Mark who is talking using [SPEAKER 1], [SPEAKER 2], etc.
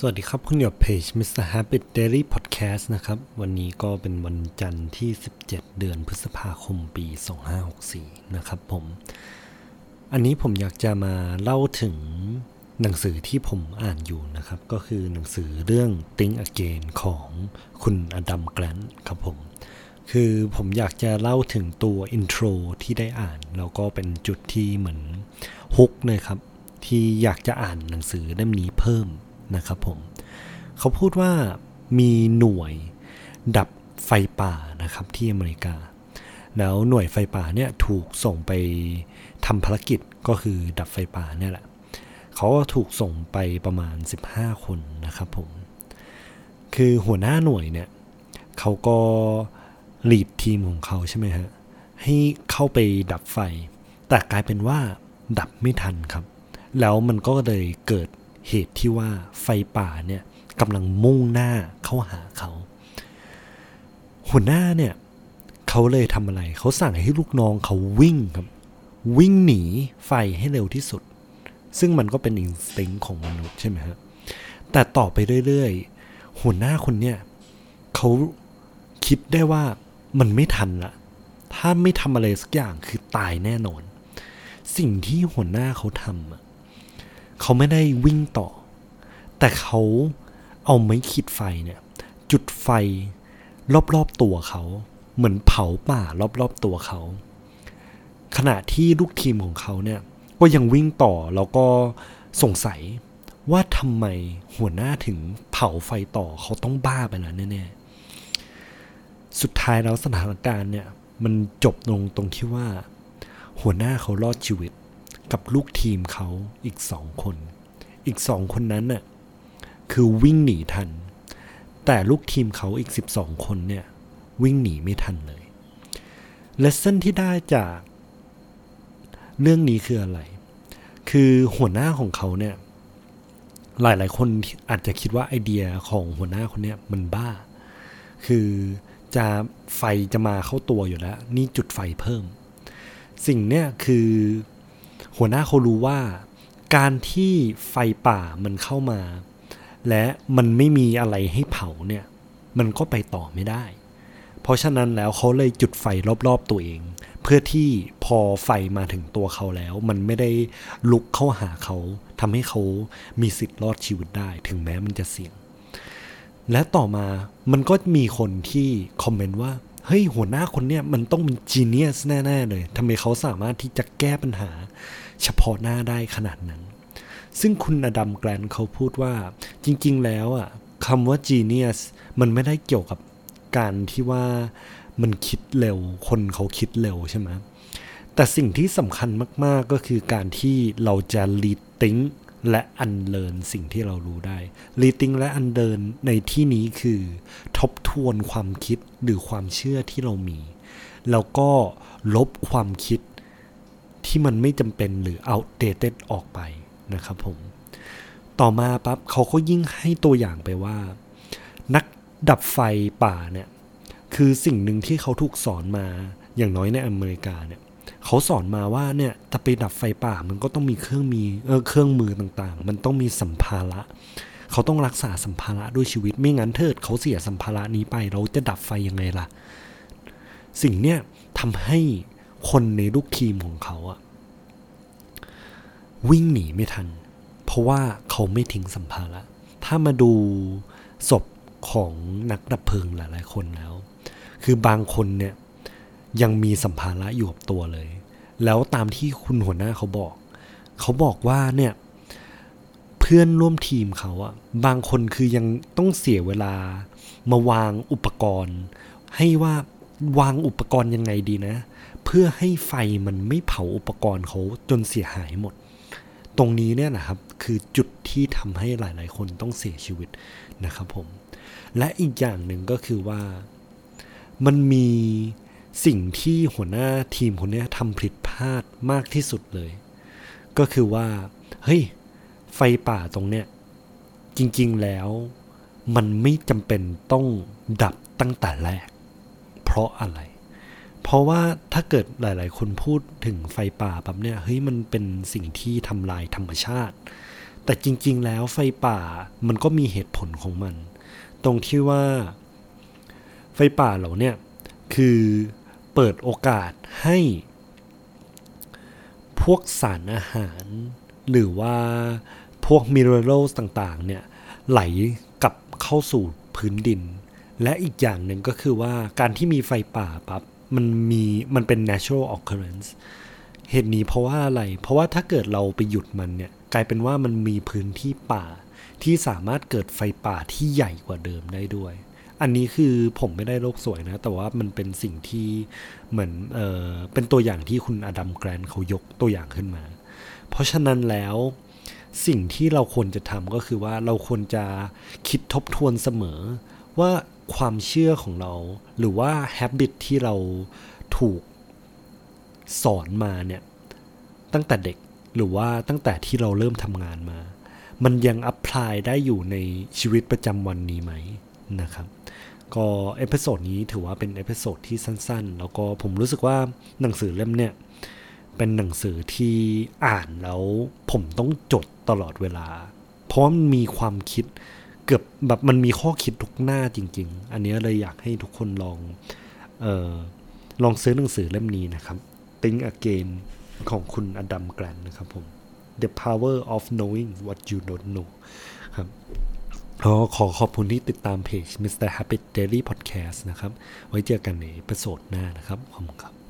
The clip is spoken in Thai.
[SPEAKER 1] สวัสดีครับ คุณอยู่เพจ Mr. Habit Daily Podcast นะครับ วันนี้ก็เป็นวันจันทร์ที่ 17 เดือนพฤษภาคมปี 2564 นะครับผม อันนี้ผมอยากจะมาเล่าถึงหนังสือที่ผมอ่านอยู่นะครับ ก็คือหนังสือเรื่อง Think Again ของคุณอดัมแกลนครับผม คือผมอยากจะเล่าถึงตัวอินโทรที่ได้อ่าน แล้วก็เป็นจุดที่เหมือนฮุกเลยครับ ที่อยากจะอ่านหนังสือเล่มนี้เพิ่ม นะครับผมเขาพูดว่ามีหน่วยดับไฟป่านะครับที่อเมริกา แล้วหน่วยไฟป่าเนี่ยถูกส่งไปทำภารกิจก็คือดับไฟป่าเนี่ยแหละเขาก็ถูกส่งไปประมาณ 15 คนนะครับผม คือหัวหน้าหน่วยเนี่ยเขาก็ลีดทีมของเขาใช่ไหมฮะ ให้เข้าไปดับไฟ แต่กลายเป็นว่าดับไม่ทันครับ แล้วมันก็เลยเกิด เหตุที่ว่าไฟป่าเนี่ยกำลังมุ่งหน้าเข้าหาเขา หัวหน้าเนี่ยเขาเลยทำอะไร เขาสั่งให้ลูกน้องเขาวิ่งครับ วิ่งหนีไฟให้เร็วที่สุด ซึ่งมันก็เป็นอินสติ้งของมนุษย์ใช่ไหมฮะแต่ต่อไปเรื่อยๆ หัวหน้าคนเนี่ยเขาคิดได้ว่ามันไม่ทันละ ถ้าไม่ทำอะไรสักอย่างคือตายแน่นอน สิ่งที่หัวหน้าเขาทำอะ เขาไม่ได้วิ่งต่อ แต่เขาเอาไม้ขีดไฟเนี่ย จุดไฟรอบๆตัวเขา เหมือนเผาป่ารอบๆตัวเขา ขณะที่ลูกทีมของเขาเนี่ย ก็ยังวิ่งต่อแล้วก็สงสัยว่าทำไมหัวหน้าถึงเผาไฟต่อเขาต้องบ้าไปแล้วแน่ๆ สุดท้ายแล้วสถานการณ์เนี่ย มันจบลงตรงที่ว่า หัวหน้าเขารอดชีวิต กับลูกทีมเขาอีกสองคน อีกสองคนนั้นน่ะคือวิ่งหนีทัน แต่ลูกทีมเขาอีก 12 คนเนี่ย วิ่งหนีไม่ทันเลยเลสเซ่นที่ได้จาก เรื่องนี้คืออะไร คือหัวหน้าของเขาเนี่ย หลายๆ คนอาจจะคิดว่าไอเดียของหัวหน้าคนเนี้ยมันบ้า คือจะไฟจะมาเข้าตัวอยู่แล้ว นี่จุดไฟเพิ่ม สิ่งเนี้ยคือ หัวหน้าเขารู้ว่า การที่ไฟป่ามันเข้ามา และมันไม่มีอะไรให้เผาเนี่ย มันก็ไปต่อไม่ได้ เพราะฉะนั้นแล้วเขาเลยจุดไฟรอบๆตัวเอง เพื่อที่พอไฟมาถึงตัวเขาแล้ว มันไม่ได้ลุกเข้าหาเขาทำให้เขามีสิทธิ์รอดชีวิตได้ ถึงแม้มันจะเสี่ยง และต่อมามันก็มีคนที่คอมเมนต์ว่า เฮ้ยหัวหน้าคนเนี้ยมันต้องเป็นจีเนียสแน่ๆเลยทำไมเขาสามารถที่จะแก้ปัญหา เฉพาะหน้าได้ขนาดนั้น ซึ่งคุณอดัมแกรนเขาพูดว่า จริง ๆ แล้วอะคำว่า genius มันไม่ได้เกี่ยวกับการที่ว่ามันคิดเร็ว คนเขาคิดเร็วใช่ไหมแต่สิ่งที่สำคัญมาก ๆ ก็คือการที่เราจะ rethink และ unlearn สิ่งที่เรารู้ได้ rethink และ unlearn ในที่นี้คือทบทวนความคิดหรือความเชื่อที่เรามี แล้วก็ลบความคิดที่มันไม่จำเป็นหรือ outdated ออกไปนะครับผม ต่อมาปั๊บเขาก็ยิ่งให้ตัวอย่างไปว่า นักดับไฟป่าเนี่ย คือสิ่งหนึ่งที่เขาถูกสอนมาอย่างน้อยในอเมริกาเนี่ย เขาสอนมาว่าเนี่ยถ้าไปดับไฟป่ามันก็ต้องมีเครื่องมีเออเครื่องมือต่างๆ มันต้องมีสัมภาระเขาต้องรักษาสัมภาระด้วยชีวิตไม่งั้นเถิดเขาเสียสัมภาระนี้ไปเราจะดับไฟยังไงล่ะ สิ่งเนี้ยทำให้คนในลูกทีมของเขาอะวิ่งหนีไม่ทัน เพราะว่าเขาไม่ทิ้งสัมภาระ ถ้ามาดูศพของนักดับเพลิงหลายๆคนแล้ว คือบางคนเนี่ย ยังมีสัมภาระอยู่กับตัวเลย แล้วตามที่คุณหัวหน้าเขาบอก เขาบอกว่าเนี่ย เพื่อนร่วมทีมเขาอะบางคนคือยังต้องเสียเวลามาวางอุปกรณ์ ให้ว่าวางอุปกรณ์ยังไงดีนะ เพื่อให้ไฟมันไม่เผาอุปกรณ์เขาจนเสียหายหมด ตรงนี้เนี่ยนะครับคือจุดที่ทำให้หลาย ๆ คนต้องเสียชีวิตนะครับผม และอีกอย่างหนึ่งก็คือว่ามันมี สิ่งที่หัวหน้าทีมคนนี้ทำผิดพลาดมากที่สุดเลย ก็คือว่า เฮ้ย ไฟป่าตรงเนี้ย จริง ๆ แล้ว มันไม่จำเป็นต้องดับตั้งแต่แรก เพราะอะไร เพราะว่าถ้าเกิดหลาย ๆ คนพูดถึงไฟป่าแบบเนี้ยเฮ้ยมันเป็นสิ่งที่ทำลายธรรมชาติ แต่จริง ๆ แล้วไฟป่ามันก็มีเหตุผลของมัน ตรงที่ว่า ไฟป่าเหล่าเนี่ยคือ เปิดโอกาสให้พวกสารอาหาร หรือว่าพวกมิเนอรัลต่างๆเนี่ยไหลกลับเข้าสู่พื้นดิน และอีกอย่างหนึ่งก็คือว่าการที่มีไฟป่าปับ๊บมันมีมันเป็น natural occurrence เหตุนี้เพราะว่าอะไร เพราะว่าถ้าเกิดเราไปหยุดมันเนี่ยกลายเป็นว่ามันมีพื้นที่ป่าที่สามารถเกิดไฟป่าที่ใหญ่กว่าเดิมได้ด้วย อันนี้คือผมไม่ได้โลกสวยนะ แต่ว่ามันเป็นสิ่งที่เหมือนเออเป็นตัวอย่างที่คุณอดัมแกรนเขายกตัวอย่างขึ้นมา เพราะฉะนั้นแล้วสิ่งที่เราควรจะทำก็คือว่าเราควรจะคิดทบทวนเสมอ ว่าความเชื่อของเรา หรือว่า habit ที่เราถูกสอนมาเนี่ย ตั้งแต่เด็กหรือว่าตั้งแต่ที่เราเริ่มทำงานมา มันยังอัพพลายได้อยู่ในชีวิตประจำวันนี้ไหม นะครับก็ episode นี้ถือว่าเป็น episode ที่สั้นๆ แล้วก็ผมรู้สึกว่าหนังสือเล่มเนี่ย เป็นหนังสือที่อ่านแล้วผมต้องจดตลอดเวลา เพราะมันมีความคิดเกือบแบบมันมีข้อคิดทุกหน้าจริง ๆ อันนี้เลยอยากให้ทุกคนลองเออลองซื้อหนังสือเล่มนี้นะครับ Think Again ของคุณ Adam Grant นะครับผม The Power of Knowing What You Don't Know ครับ ขอขอขอบคุณที่ติดตามเพจ Mr. Happy Daily Podcast นะครับ ไว้เจอกันใน episode หน้านะครับ ขอบคุณครับ